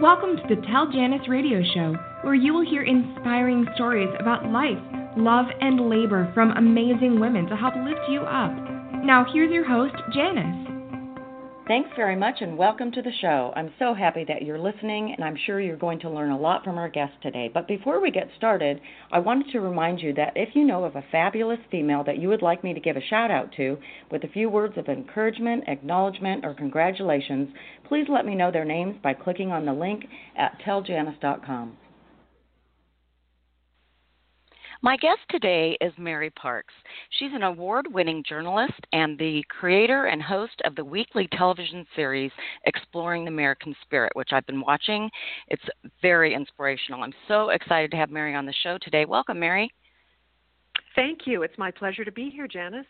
Welcome to the Tell Janice radio show, where you will hear inspiring stories about life, love, and labor from amazing women to help lift you up. Now, here's your host, Janice. Thanks very much and welcome to the show. I'm so happy that you're listening, and I'm sure you're going to learn a lot from our guest today. But before we get started, I wanted to remind you that if you know of a fabulous female that you would like me to give a shout out to with a few words of encouragement, acknowledgement, or congratulations, please let me know their names by clicking on the link at telljanice.com. My guest today is Mary Parks. She's an award winning journalist and the creator and host of the weekly television series Exploring the American Spirit, which I've been watching. It's very inspirational. I'm so excited to have Mary on the show today. Welcome, Mary. Thank you. It's my pleasure to be here, Janice.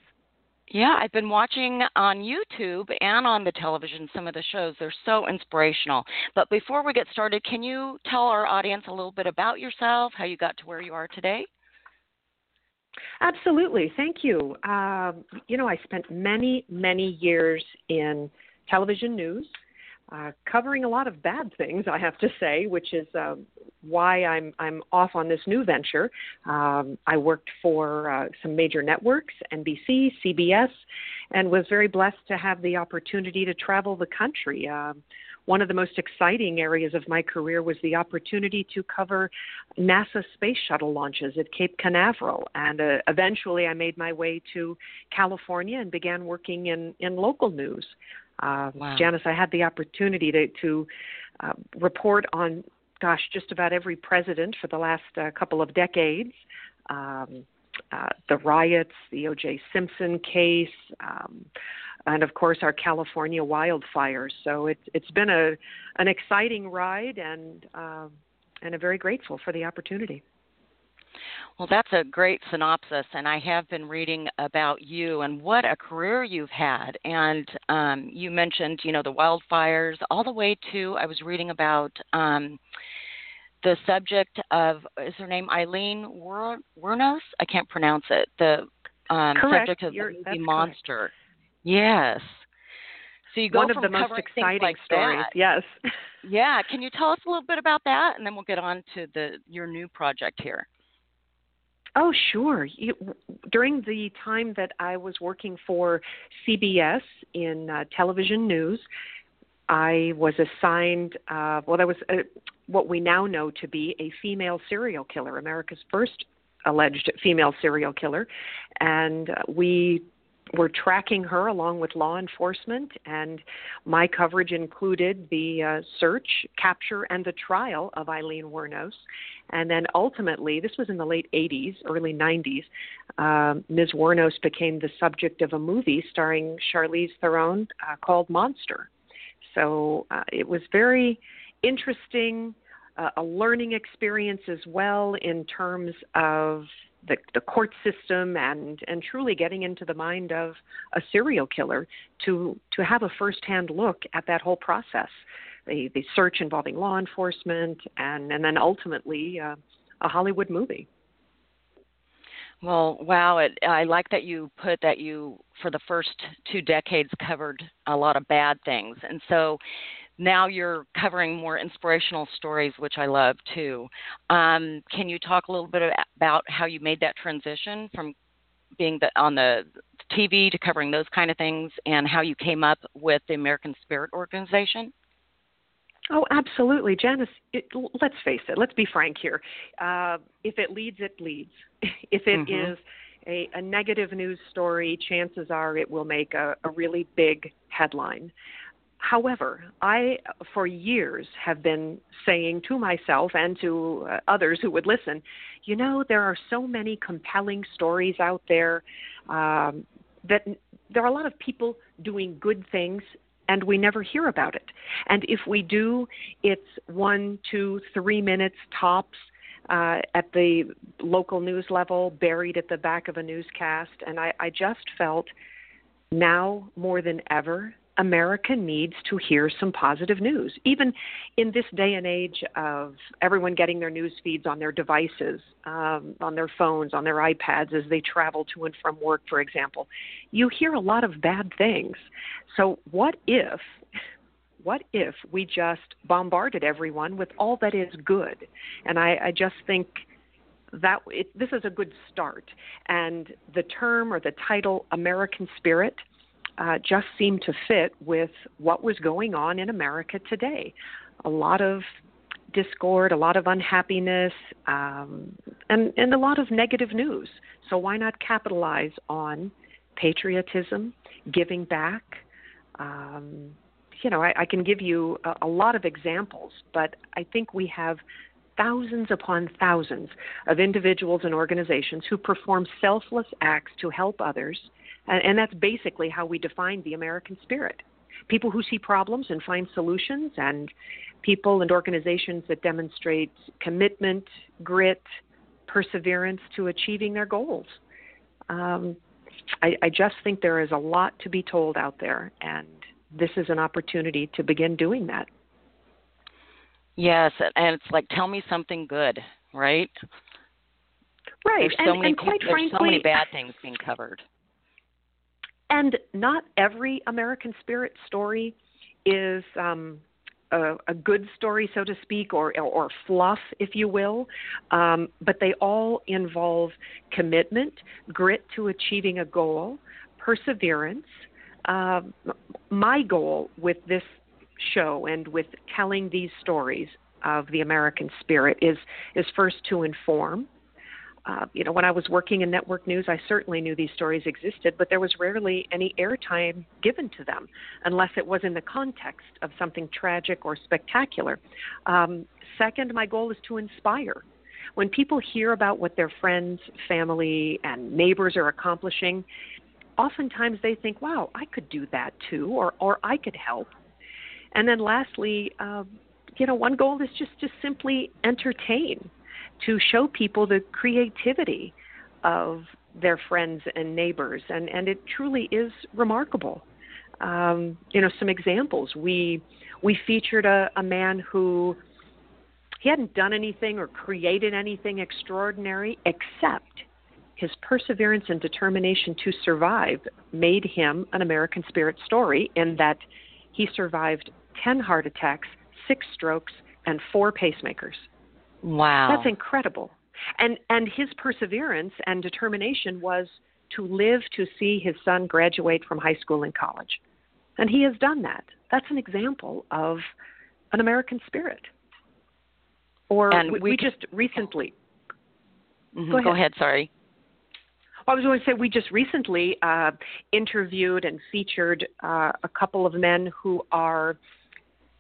Yeah, I've been watching on YouTube and on the television some of the shows. They're so inspirational. But before we get started, can you tell our audience a little bit about yourself, how you got to where you are today? Absolutely. Thank you. Um, you know, I spent many, many years in television news, uh, covering a lot of bad things, I have to say, which is uh, why I'm I'm off on this new venture. Um, I worked for uh, some major networks, NBC, CBS, and was very blessed to have the opportunity to travel the country. Um, one of the most exciting areas of my career was the opportunity to cover NASA space shuttle launches at Cape Canaveral. And uh, eventually I made my way to California and began working in, in local news. Uh, wow. Janice, I had the opportunity to, to uh, report on, gosh, just about every president for the last uh, couple of decades. Um, uh, the riots, the O.J. Simpson case, um, and of course our California wildfires. So it's it's been a an exciting ride, and uh, and I'm very grateful for the opportunity. Well, that's a great synopsis, and I have been reading about you and what a career you've had. And um, you mentioned, you know, the wildfires, all the way to I was reading about um, the subject of is her name Aileen Wuornos? I can't pronounce it. The um, subject of You're, the movie Monster. Correct. Yes. So you go one of the most exciting like stories. That. Yes. yeah. Can you tell us a little bit about that, and then we'll get on to the your new project here. Oh, sure. You, during the time that I was working for CBS in uh, television news, I was assigned, uh, well, that was a, what we now know to be a female serial killer, America's first alleged female serial killer. And uh, we we're tracking her along with law enforcement, and my coverage included the uh, search, capture, and the trial of Aileen Wuornos. And then ultimately, this was in the late 80s, early 90s, uh, Ms. Wuornos became the subject of a movie starring Charlize Theron uh, called Monster. So uh, it was very interesting, uh, a learning experience as well in terms of the, the court system and and truly getting into the mind of a serial killer to to have a firsthand look at that whole process, the the search involving law enforcement and and then ultimately uh, a Hollywood movie. Well, wow! It, I like that you put that you for the first two decades covered a lot of bad things, and so now you're covering more inspirational stories, which I love too. Um, can you talk a little bit about how you made that transition from being the, on the TV to covering those kind of things, and how you came up with the American Spirit Organization? Oh, absolutely, Janice. It, let's face it. Let's be frank here. Uh, if it leads, it leads. if it mm-hmm. is a, a, negative news story, chances are it will make a, a really big headline. However, I, for years, have been saying to myself and to uh, others who would listen, you know, there are so many compelling stories out there um, that there are a lot of people doing good things and we never hear about it. And if we do, it's one, two, three minutes tops uh, at the local news level, buried at the back of a newscast. And I, I just felt now more than ever, America needs to hear some positive news. Even in this day and age of everyone getting their news feeds on their devices, um, on their phones, on their iPads as they travel to and from work, for example, you hear a lot of bad things. So, what if what if we just bombarded everyone with all that is good? And I, I just think that it, this is a good start. And the term or the title American Spirit uh, just seemed to fit with what was going on in America today. A lot of discord, a lot of unhappiness, um, and, and a lot of negative news. So why not capitalize on patriotism, giving back? Um, you know, I, I can give you a, a lot of examples, but I think we have thousands upon thousands of individuals and organizations who perform selfless acts to help others, and, and that's basically how we define the American spirit. People who see problems and find solutions, and people and organizations that demonstrate commitment, grit, perseverance to achieving their goals. Um, I, I just think there is a lot to be told out there, and this is an opportunity to begin doing that. Yes, and it's like tell me something good, right? Right. There's so and, many and quite there's frankly, so many bad things being covered. And not every American Spirit story is um, a, a, good story, so to speak, or or fluff, if you will. Um, but they all involve commitment, grit to achieving a goal, perseverance, uh, my goal with this show and with telling these stories of the American spirit is is first to inform. Uh, you know, when I was working in network news, I certainly knew these stories existed, but there was rarely any airtime given to them unless it was in the context of something tragic or spectacular. Um, second, my goal is to inspire. When people hear about what their friends, family, and neighbors are accomplishing, oftentimes they think, wow, I could do that too, or, or I could help. And then lastly, uh, you know, one goal is just to simply entertain, to show people the creativity of their friends and neighbors, and and it truly is remarkable. Um, you know, some examples. We we featured a, a man who he hadn't done anything or created anything extraordinary except his perseverance and determination to survive made him an American spirit story in that he survived 10 heart attacks, six strokes, and four pacemakers. Wow. That's incredible. And and his perseverance and determination was to live to see his son graduate from high school and college. And he has done that. That's an example of an American spirit. Or and we, we, just recently mm-hmm. go, ahead. go ahead, sorry. I was going to say we just recently uh, interviewed and featured uh, a couple of men who are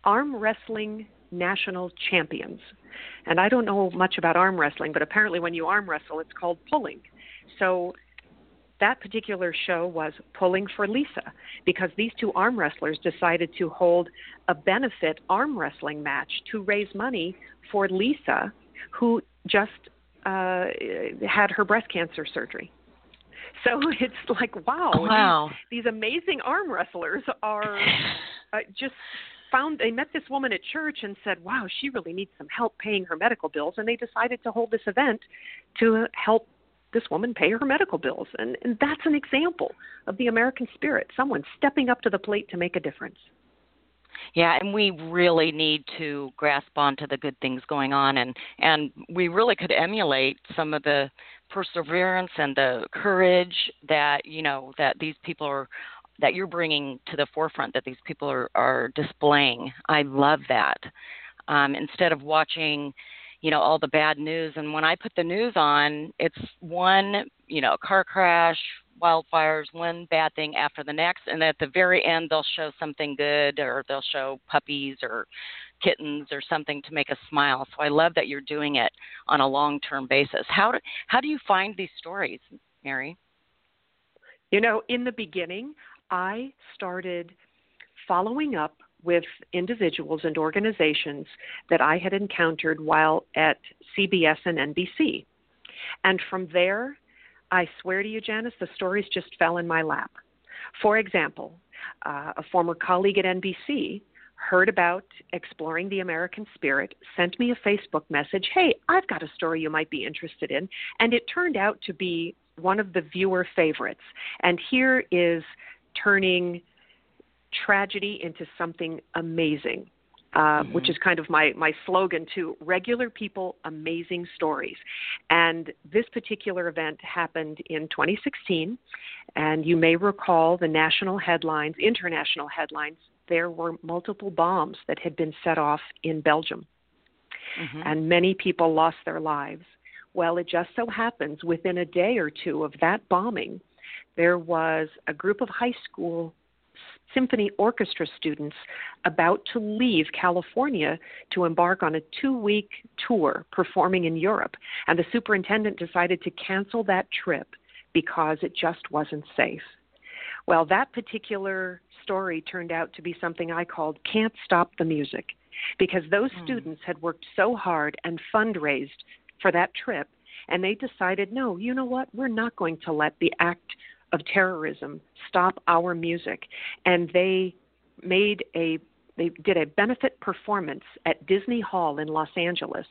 arm wrestling national champions. And I don't know much about arm wrestling, but apparently when you arm wrestle, it's called pulling. So that particular show was Pulling for Lisa because these two arm wrestlers decided to hold a benefit arm wrestling match to raise money for Lisa, who just uh, had her breast cancer surgery. So it's like, wow, wow. These, these amazing arm wrestlers are uh, just found they met this woman at church and said, "Wow, she really needs some help paying her medical bills," and they decided to hold this event to help this woman pay her medical bills. And, and that's an example of the American spirit, someone stepping up to the plate to make a difference. Yeah, and we really need to grasp onto the good things going on and and we really could emulate some of the perseverance and the courage that, you know, that these people are that you're bringing to the forefront that these people are, are displaying. I love that. Um, instead of watching, you know, all the bad news. And when I put the news on, it's one, you know, car crash, wildfires, one bad thing after the next. And at the very end, they'll show something good or they'll show puppies or kittens or something to make us smile. So I love that you're doing it on a long term basis. How do, how do you find these stories, Mary? You know, in the beginning, I started following up with individuals and organizations that I had encountered while at CBS and NBC. And from there, I swear to you, Janice, the stories just fell in my lap. For example, uh, a former colleague at NBC heard about exploring the American spirit, sent me a Facebook message, Hey, I've got a story you might be interested in. And it turned out to be one of the viewer favorites. And here is turning tragedy into something amazing. Uh, mm-hmm. which is kind of my, my slogan to regular people, amazing stories. And this particular event happened in 2016. And you may recall the national headlines, international headlines, there were multiple bombs that had been set off in Belgium. Mm-hmm. And many people lost their lives. Well, it just so happens within a day or two of that bombing, there was a group of high school symphony orchestra students about to leave California to embark on a two week tour performing in Europe. And the superintendent decided to cancel that trip because it just wasn't safe. Well, that particular story turned out to be something I called Can't Stop the Music because those mm. students had worked so hard and fundraised for that trip and they decided, no, you know what? We're not going to let the act of terrorism stop our music. And they made a they did a benefit performance at Disney Hall in Los Angeles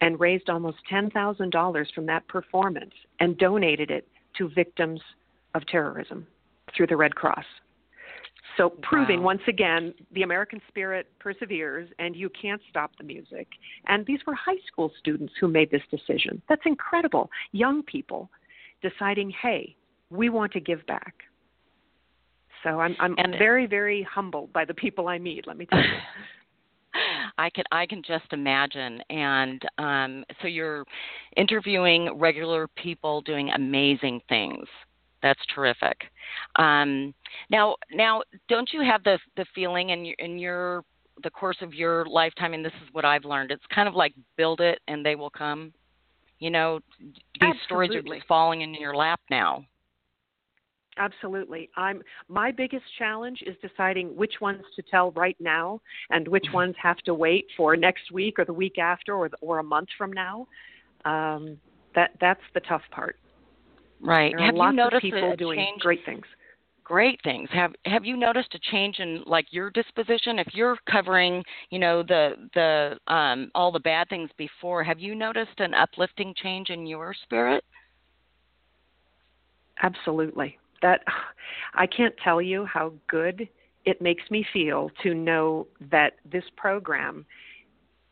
and raised almost $10,000 from that performance and donated it to victims of terrorism through the Red Cross. So, proving wow. once again the American spirit perseveres and you can't stop the music. And these were high school students who made this decision. That's incredible. Young people deciding, hey, we want to give back. So I'm I'm and very very humbled by the people I meet. Let me tell you. I can I can just imagine, and um, so you're interviewing regular people doing amazing things. That's terrific. Um, now, now, don't you have the the feeling in your in your the course of your lifetime, and this is what I've learned. It's kind of like build it and they will come. You know, these Absolutely. stories are just falling in your lap now. Absolutely. I'm my biggest challenge is deciding which ones to tell right now and which mm-hmm. ones have to wait for next week or the week after or the, or a month from now. Um, that that's the tough part. Right. There have you noticed people a doing change? great things. Great things. Have Have you noticed a change in like your disposition? If you're covering, you know, the the um, all the bad things before, have you noticed an uplifting change in your spirit? Absolutely that I can't tell you how good it makes me feel to know that this program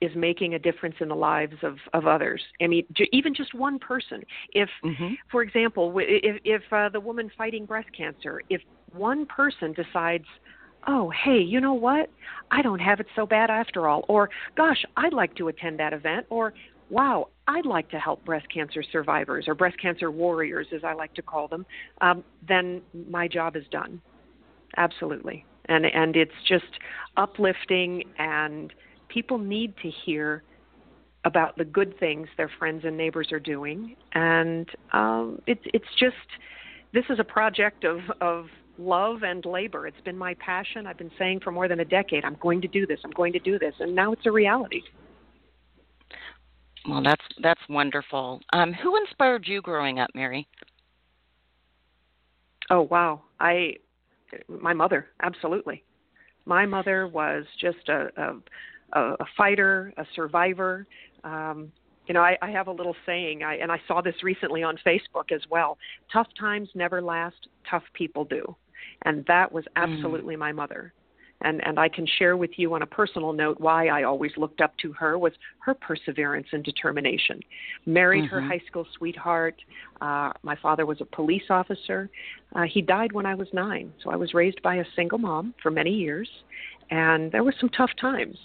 is making a difference in the lives of, of others. I mean, j- even just one person. If, mm-hmm. for example, if, if uh, the woman fighting breast cancer, if one person decides, oh, hey, you know what? I don't have it so bad after all. Or, gosh, I'd like to attend that event. Or, wow, I'd like to help breast cancer survivors or breast cancer warriors, as I like to call them, um, then my job is done. Absolutely. And, and it's just uplifting, and people need to hear about the good things their friends and neighbors are doing. And um, it's, it's just, this is a project of, of love and labor. It's been my passion. I've been saying for more than a decade, I'm going to do this, I'm going to do this. And now it's a reality. Well, that's that's wonderful. Um, who inspired you growing up, Mary? Oh wow, I my mother absolutely. My mother was just a a, a fighter, a survivor. Um, you know, I, I have a little saying, I, and I saw this recently on Facebook as well. Tough times never last; tough people do, and that was mm. absolutely mm. my mother and and I can share with you on a personal note why I always looked up to her was her perseverance and determination. Married mm-hmm. her high school sweetheart. Uh, my father was a police officer. Uh, he died when I was nine, so I was raised by a single mom for many years, and there were some tough times.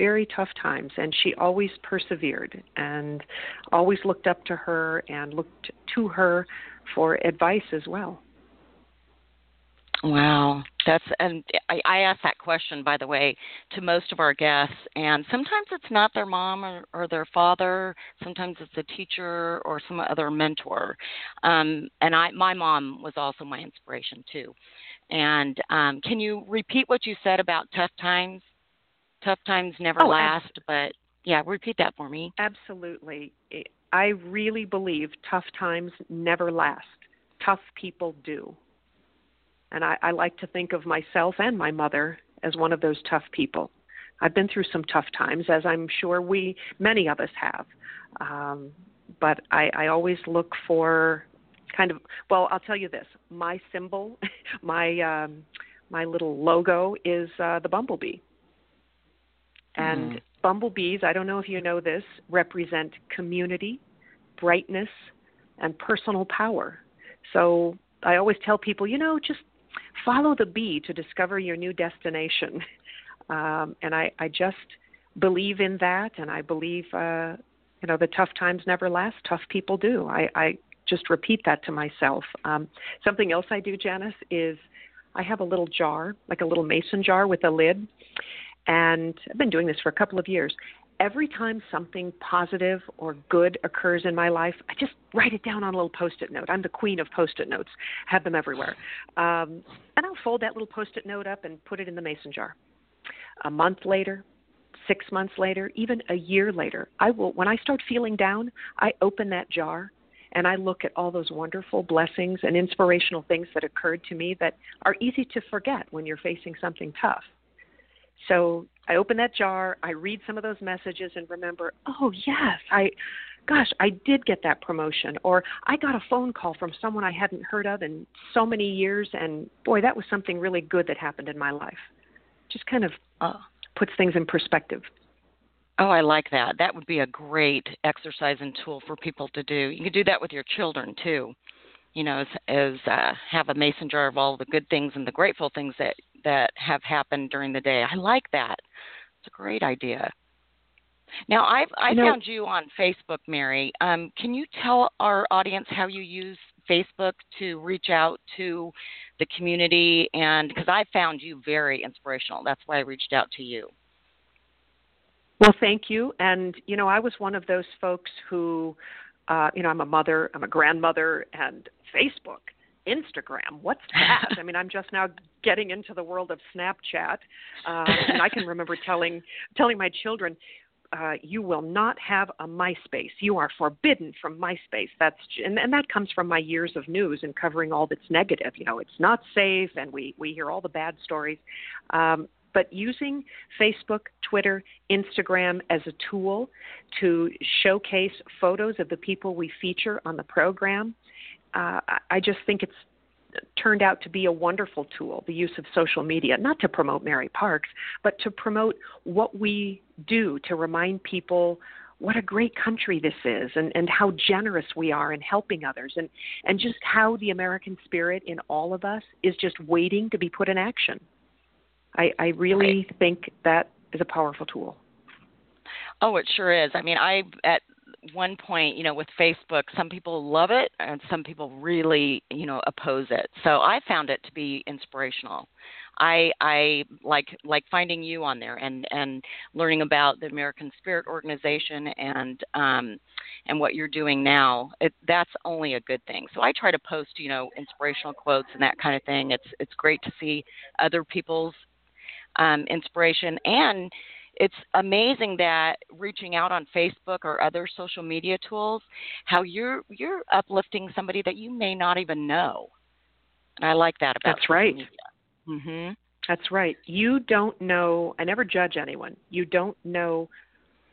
Very tough times, and she always persevered and always looked up to her and looked to her for advice as well. Wow, that's and I, I ask that question by the way to most of our guests, and sometimes it's not their mom or, or their father. Sometimes it's a teacher or some other mentor. Um, and I, my mom was also my inspiration too. And um, can you repeat what you said about tough times? Tough times never oh, last, but yeah, repeat that for me. Absolutely. I really believe tough times never last. Tough people do. And I, I like to think of myself and my mother as one of those tough people. I've been through some tough times, as I'm sure we, many of us have. Um, but I, I always look for kind of, well, I'll tell you this my symbol, my, um, my little logo is uh, the bumblebee. And mm. bumblebees, I don't know if you know this, represent community, brightness, and personal power. So I always tell people, you know, just follow the bee to discover your new destination. Um, and I, I just believe in that, and I believe, uh, you know, the tough times never last. Tough people do. I, I just repeat that to myself. Um, something else I do, Janice, is I have a little jar, like a little mason jar with a lid, and I've been doing this for a couple of years. Every time something positive or good occurs in my life, I just write it down on a little post it note. I'm the queen of post it notes, have them everywhere. Um, and I'll fold that little post it note up and put it in the mason jar. A month later, six months later, even a year later, I will, when I start feeling down, I open that jar and I look at all those wonderful blessings and inspirational things that occurred to me that are easy to forget when you're facing something tough. So I open that jar, I read some of those messages and remember, oh, yes, I, gosh, I did get that promotion. Or I got a phone call from someone I hadn't heard of in so many years, and boy, that was something really good that happened in my life. Just kind of uh, puts things in perspective. Oh, I like that. That would be a great exercise and tool for people to do. You can do that with your children too. You know, as, as uh, have a mason jar of all the good things and the grateful things that that have happened during the day. I like that. It's a great idea. Now, I've I you found you on Facebook, Mary. Um, can you tell our audience how you use Facebook to reach out to the community? And because I found you very inspirational, that's why I reached out to you. Well, thank you. And you know, I was one of those folks who, uh, you know, I'm a mother, I'm a grandmother, and Facebook Instagram. What's that? I mean, I'm just now getting into the world of Snapchat, uh, and I can remember telling telling my children, uh, "You will not have a MySpace. You are forbidden from MySpace." That's and, and that comes from my years of news and covering all that's negative. You know, it's not safe, and we we hear all the bad stories. Um, but using Facebook, Twitter, Instagram as a tool to showcase photos of the people we feature on the program uh, I just think it's turned out to be a wonderful tool, the use of social media, not to promote Mary Parks, but to promote what we do to remind people what a great country this is and, and how generous we are in helping others and, and just how the American spirit in all of us is just waiting to be put in action. I, I really think that is a powerful tool. Oh, it sure is. I mean, I at one point, you know, with Facebook, some people love it and some people really, you know, oppose it. So I found it to be inspirational. I I like like finding you on there and and learning about the American Spirit Organization and um and what you're doing now. It, that's only a good thing. So I try to post, you know, inspirational quotes and that kind of thing. It's it's great to see other people's um inspiration and it's amazing that reaching out on Facebook or other social media tools, how you're you're uplifting somebody that you may not even know. And I like that about That's right. Mhm. That's right. You don't know, I never judge anyone. You don't know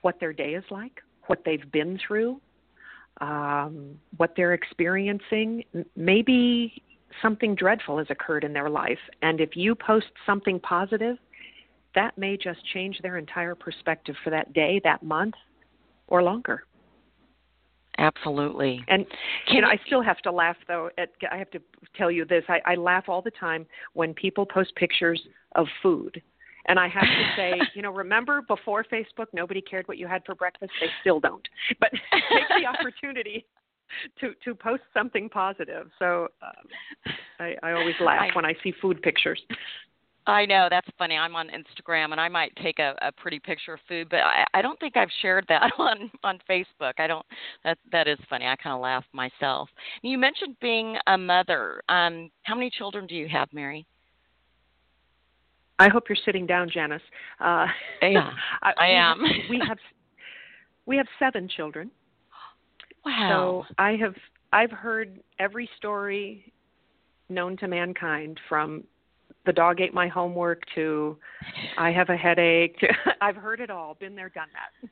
what their day is like, what they've been through, um, what they're experiencing. Maybe something dreadful has occurred in their life. And if you post something positive, that may just change their entire perspective for that day, that month, or longer. Absolutely. And you know, I still have to laugh though. At, I have to tell you this. I, I laugh all the time when people post pictures of food. And I have to say, you know, remember before Facebook, nobody cared what you had for breakfast. They still don't. But take the opportunity to to post something positive. So um, I, I always laugh I, when I see food pictures. I know that's funny. I'm on Instagram and I might take a, a pretty picture of food, but I, I don't think I've shared that on on Facebook. I don't. That that is funny. I kind of laugh myself. You mentioned being a mother. Um, how many children do you have, Mary? I hope you're sitting down, Janice. Uh, yeah, I, I am. we have we have seven children. Wow. So I have I've heard every story known to mankind from the dog ate my homework to I have a headache. To, I've heard it all. Been there, done that.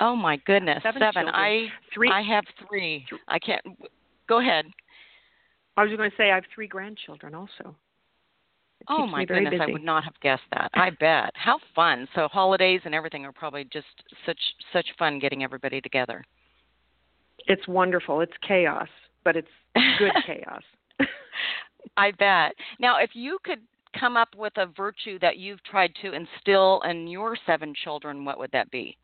Oh my goodness, seven. seven. I three. I have three. I can't. Go ahead. I was going to say I have three grandchildren also. It oh my goodness, I would not have guessed that. I bet. How fun. So holidays and everything are probably just such such fun getting everybody together. It's wonderful. It's chaos, but it's good chaos. I bet. Now, if you could come up with a virtue that you've tried to instill in your seven children, what would that be?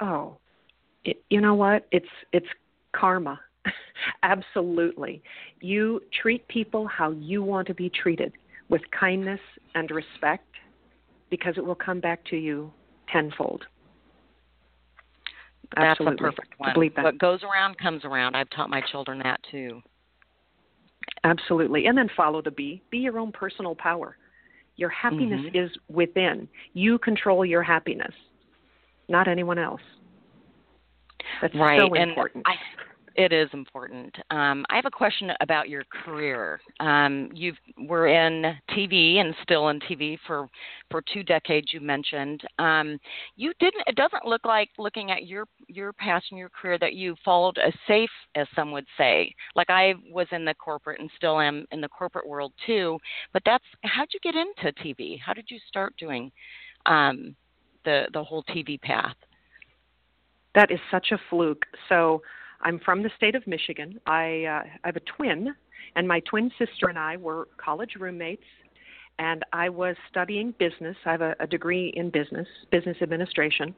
Oh, it, you know what? It's it's karma. Absolutely. You treat people how you want to be treated with kindness and respect because it will come back to you tenfold. That's Absolutely. a perfect one. What goes around comes around. I've taught my children that too. Absolutely. And then follow the bee. Be your own personal power. Your happiness mm-hmm. is within. You control your happiness, not anyone else. That's right. so and important. I, it is important. Um, I have a question about your career. Um, you were in TV and still in TV for for two decades. You mentioned um, you didn't. It doesn't look like looking at your your past and your career that you followed a safe, as some would say. Like I was in the corporate and still am in the corporate world too. But that's how'd you get into TV? How did you start doing um, the the whole TV path? That is such a fluke. So I'm from the state of Michigan. I, uh, I have a twin, and my twin sister and I were college roommates. And I was studying business. I have a, a degree in business, business administration.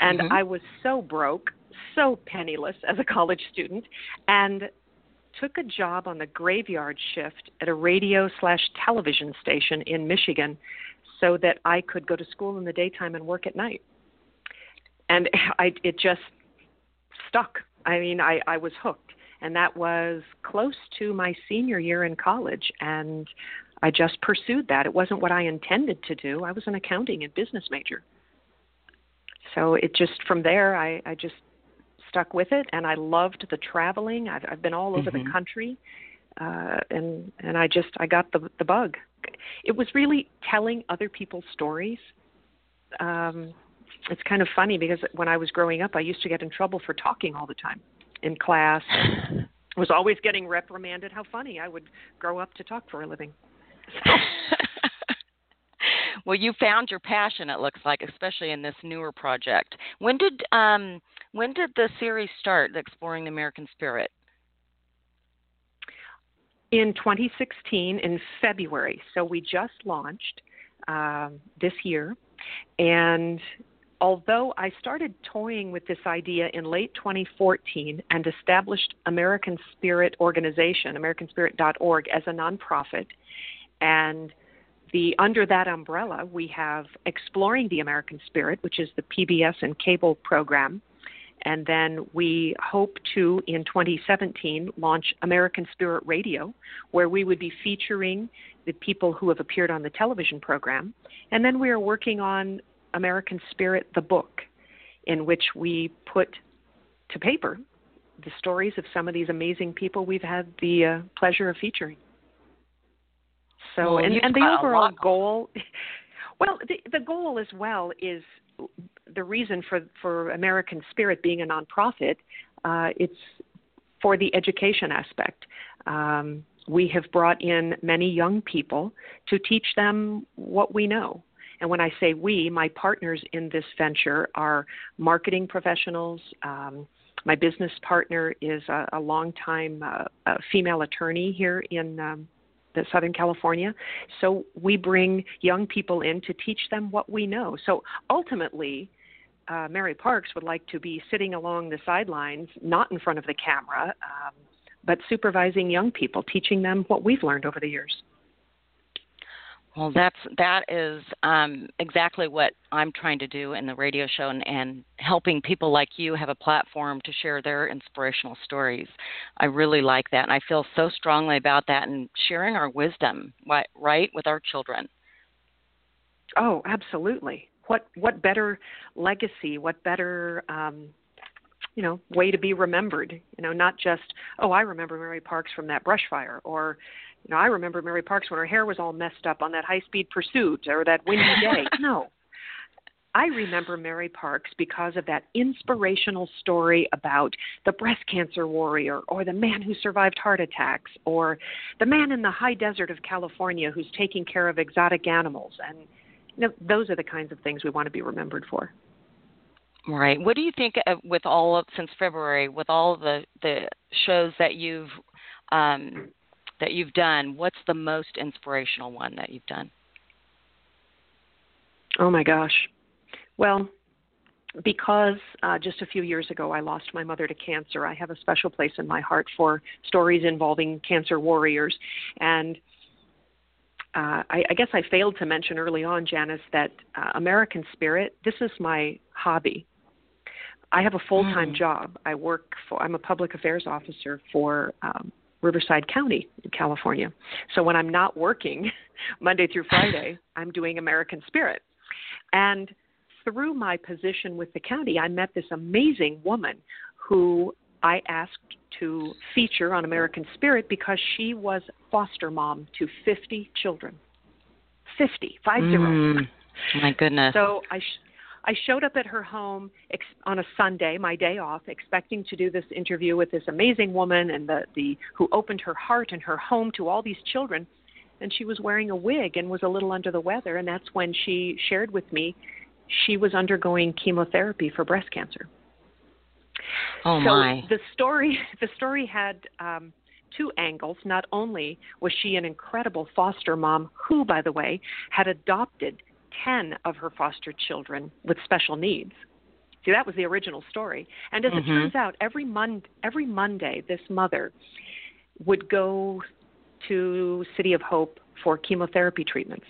And mm-hmm. I was so broke, so penniless as a college student, and took a job on the graveyard shift at a radio slash television station in Michigan so that I could go to school in the daytime and work at night. And I, it just stuck. I mean, I, I was hooked. And that was close to my senior year in college. And I just pursued that. It wasn't what I intended to do. I was an accounting and business major. So it just, from there, I, I just stuck with it. And I loved the traveling. I've, I've been all over mm-hmm. the country. Uh, and and I just I got the the bug. It was really telling other people's stories. Um, it's kind of funny because when I was growing up, I used to get in trouble for talking all the time in class. I was always getting reprimanded. How funny! I would grow up to talk for a living. So. well, you found your passion. It looks like, especially in this newer project. When did um, when did the series start, Exploring the American Spirit? In 2016, in February. So we just launched um, this year, and although I started toying with this idea in late 2014 and established American Spirit Organization, AmericanSpirit.org, as a nonprofit, and the under that umbrella we have Exploring the American Spirit, which is the PBS and cable program, and then we hope to in 2017 launch American Spirit Radio, where we would be featuring the people who have appeared on the television program. And then we are working on American Spirit, the book, in which we put to paper the stories of some of these amazing people we've had the uh, pleasure of featuring. So, well, and, and the overall goal, well, the, the goal as well is the reason for, for American Spirit being a nonprofit. Uh, it's for the education aspect. Um, we have brought in many young people to teach them what we know and when I say we, my partners in this venture are marketing professionals. Um, my business partner is a, a longtime uh, a female attorney here in um, the Southern California. So we bring young people in to teach them what we know. So ultimately, uh, Mary Parks would like to be sitting along the sidelines, not in front of the camera, um, but supervising young people, teaching them what we've learned over the years. Well, that's that is um, exactly what I'm trying to do in the radio show, and, and helping people like you have a platform to share their inspirational stories. I really like that, and I feel so strongly about that, and sharing our wisdom, right, with our children. Oh, absolutely. What what better legacy? What better um, you know way to be remembered? You know, not just oh, I remember Mary Parks from that brush fire, or you know, I remember Mary Parks when her hair was all messed up on that high speed pursuit or that windy day. no. I remember Mary Parks because of that inspirational story about the breast cancer warrior or the man who survived heart attacks or the man in the high desert of California who's taking care of exotic animals. And you know, those are the kinds of things we want to be remembered for. Right. What do you think of, with all of since February, with all the the shows that you've um, that you've done, what's the most inspirational one that you've done? Oh my gosh. Well, because uh, just a few years ago I lost my mother to cancer, I have a special place in my heart for stories involving cancer warriors. And uh, I, I guess I failed to mention early on, Janice, that uh, American Spirit, this is my hobby. I have a full time mm. job. I work for, I'm a public affairs officer for um, Riverside County in California. So when I'm not working Monday through Friday, I'm doing American Spirit. And through my position with the county, I met this amazing woman who I asked to feature on American Spirit because she was foster mom to 50 children. 50, five zero. Mm, my goodness. So I sh- I showed up at her home ex- on a Sunday, my day off, expecting to do this interview with this amazing woman and the, the who opened her heart and her home to all these children. And she was wearing a wig and was a little under the weather. And that's when she shared with me she was undergoing chemotherapy for breast cancer. Oh so my! The story the story had um, two angles. Not only was she an incredible foster mom, who, by the way, had adopted 10 of her foster children with special needs. See, that was the original story. And as mm-hmm. it turns out, every, Mon- every Monday, this mother would go to City of Hope for chemotherapy treatments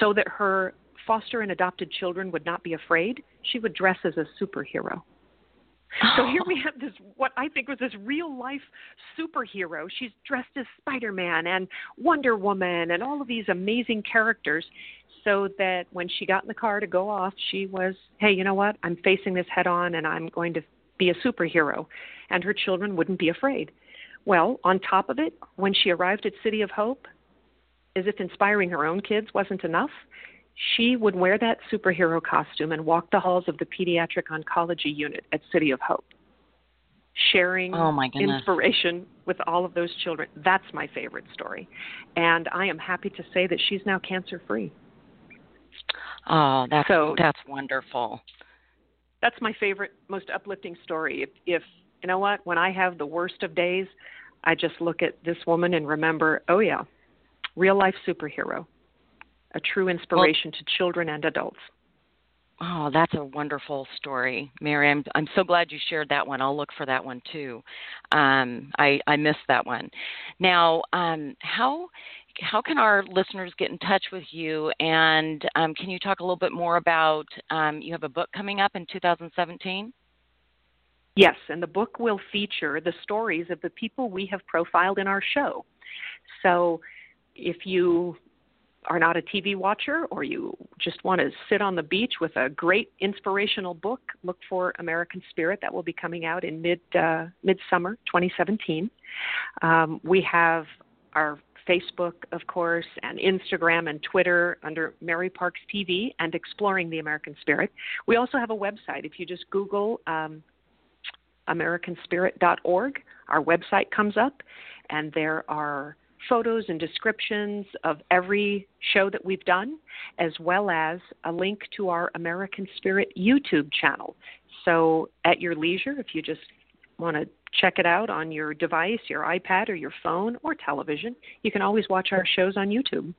so that her foster and adopted children would not be afraid. She would dress as a superhero. So here we have this what I think was this real life superhero. She's dressed as Spider-Man and Wonder Woman and all of these amazing characters so that when she got in the car to go off, she was, hey, you know what? I'm facing this head on and I'm going to be a superhero. And her children wouldn't be afraid. Well, on top of it, when she arrived at City of Hope, as if inspiring her own kids wasn't enough, she would wear that superhero costume and walk the halls of the pediatric oncology unit at City of Hope, sharing oh inspiration with all of those children. That's my favorite story. And I am happy to say that she's now cancer free. Oh, that's so, that's wonderful. That's my favorite, most uplifting story. If, if you know what, when I have the worst of days, I just look at this woman and remember, oh yeah, real life superhero, a true inspiration well, to children and adults. Oh, that's a wonderful story, Mary. I'm I'm so glad you shared that one. I'll look for that one too. Um, I I missed that one. Now, um, how how can our listeners get in touch with you? And um, can you talk a little bit more about um, you have a book coming up in 2017? Yes, and the book will feature the stories of the people we have profiled in our show. So if you are not a TV watcher or you just want to sit on the beach with a great inspirational book, look for American Spirit. That will be coming out in mid uh, midsummer 2017. Um, we have our Facebook, of course, and Instagram and Twitter under Mary Parks TV and Exploring the American Spirit. We also have a website. If you just Google um, AmericanSpirit.org, our website comes up, and there are photos and descriptions of every show that we've done, as well as a link to our American Spirit YouTube channel. So, at your leisure, if you just want to check it out on your device, your iPad or your phone or television. You can always watch our shows on YouTube.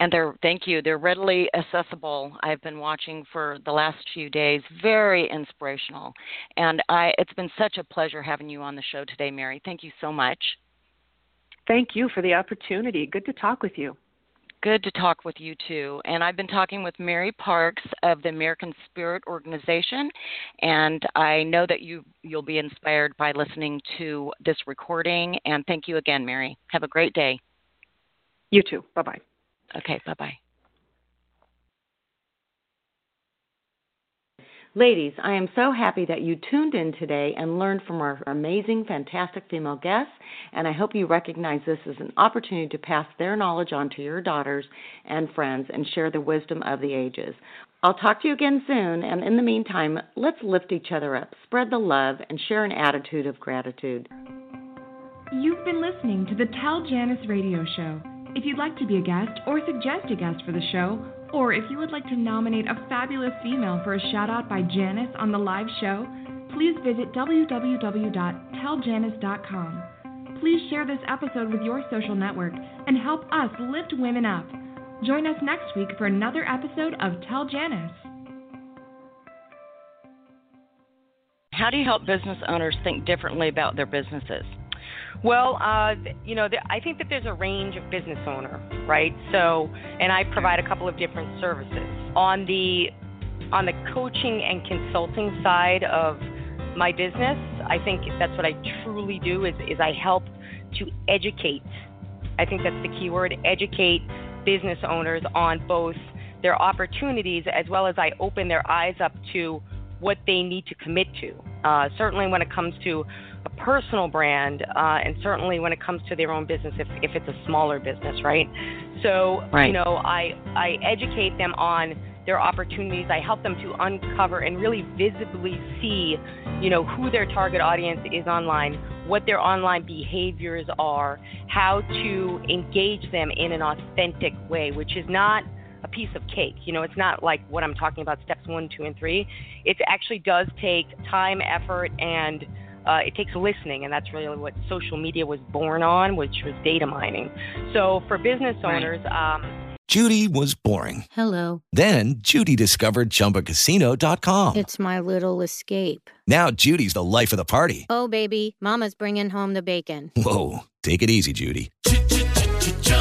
And they're thank you. They're readily accessible. I've been watching for the last few days. Very inspirational. And I it's been such a pleasure having you on the show today, Mary. Thank you so much. Thank you for the opportunity. Good to talk with you. good to talk with you too. And I've been talking with Mary Parks of the American Spirit Organization, and I know that you you'll be inspired by listening to this recording. And thank you again, Mary. Have a great day. You too. Bye bye. Okay. Bye bye. Ladies, I am so happy that you tuned in today and learned from our amazing, fantastic female guests, and I hope you recognize this as an opportunity to pass their knowledge on to your daughters and friends and share the wisdom of the ages. I'll talk to you again soon, and in the meantime, let's lift each other up, spread the love, and share an attitude of gratitude. You've been listening to the Tell Janus radio show. If you'd like to be a guest or suggest a guest for the show, or if you would like to nominate a fabulous female for a shout out by Janus on the live show, please visit www.telljanus.com. Please share this episode with your social network and help us lift women up. Join us next week for another episode of Tell Janus. How do you help business owners think differently about their businesses? Well, uh, you know, I think that there's a range of business owner, right? So, and I provide a couple of different services on the on the coaching and consulting side of my business. I think that's what I truly do is is I help to educate. I think that's the key word: educate business owners on both their opportunities as well as I open their eyes up to what they need to commit to. Uh, certainly, when it comes to a personal brand, uh, and certainly when it comes to their own business, if, if it's a smaller business, right? So, right. you know, I, I educate them on their opportunities. I help them to uncover and really visibly see, you know, who their target audience is online, what their online behaviors are, how to engage them in an authentic way, which is not a piece of cake. You know, it's not like what I'm talking about steps one, two, and three. It actually does take time, effort, and uh, it takes listening, and that's really what social media was born on, which was data mining. So for business owners, um, Judy was boring. Hello. Then Judy discovered ChumbaCasino.com. It's my little escape. Now Judy's the life of the party. Oh baby, Mama's bringing home the bacon. Whoa, take it easy, Judy.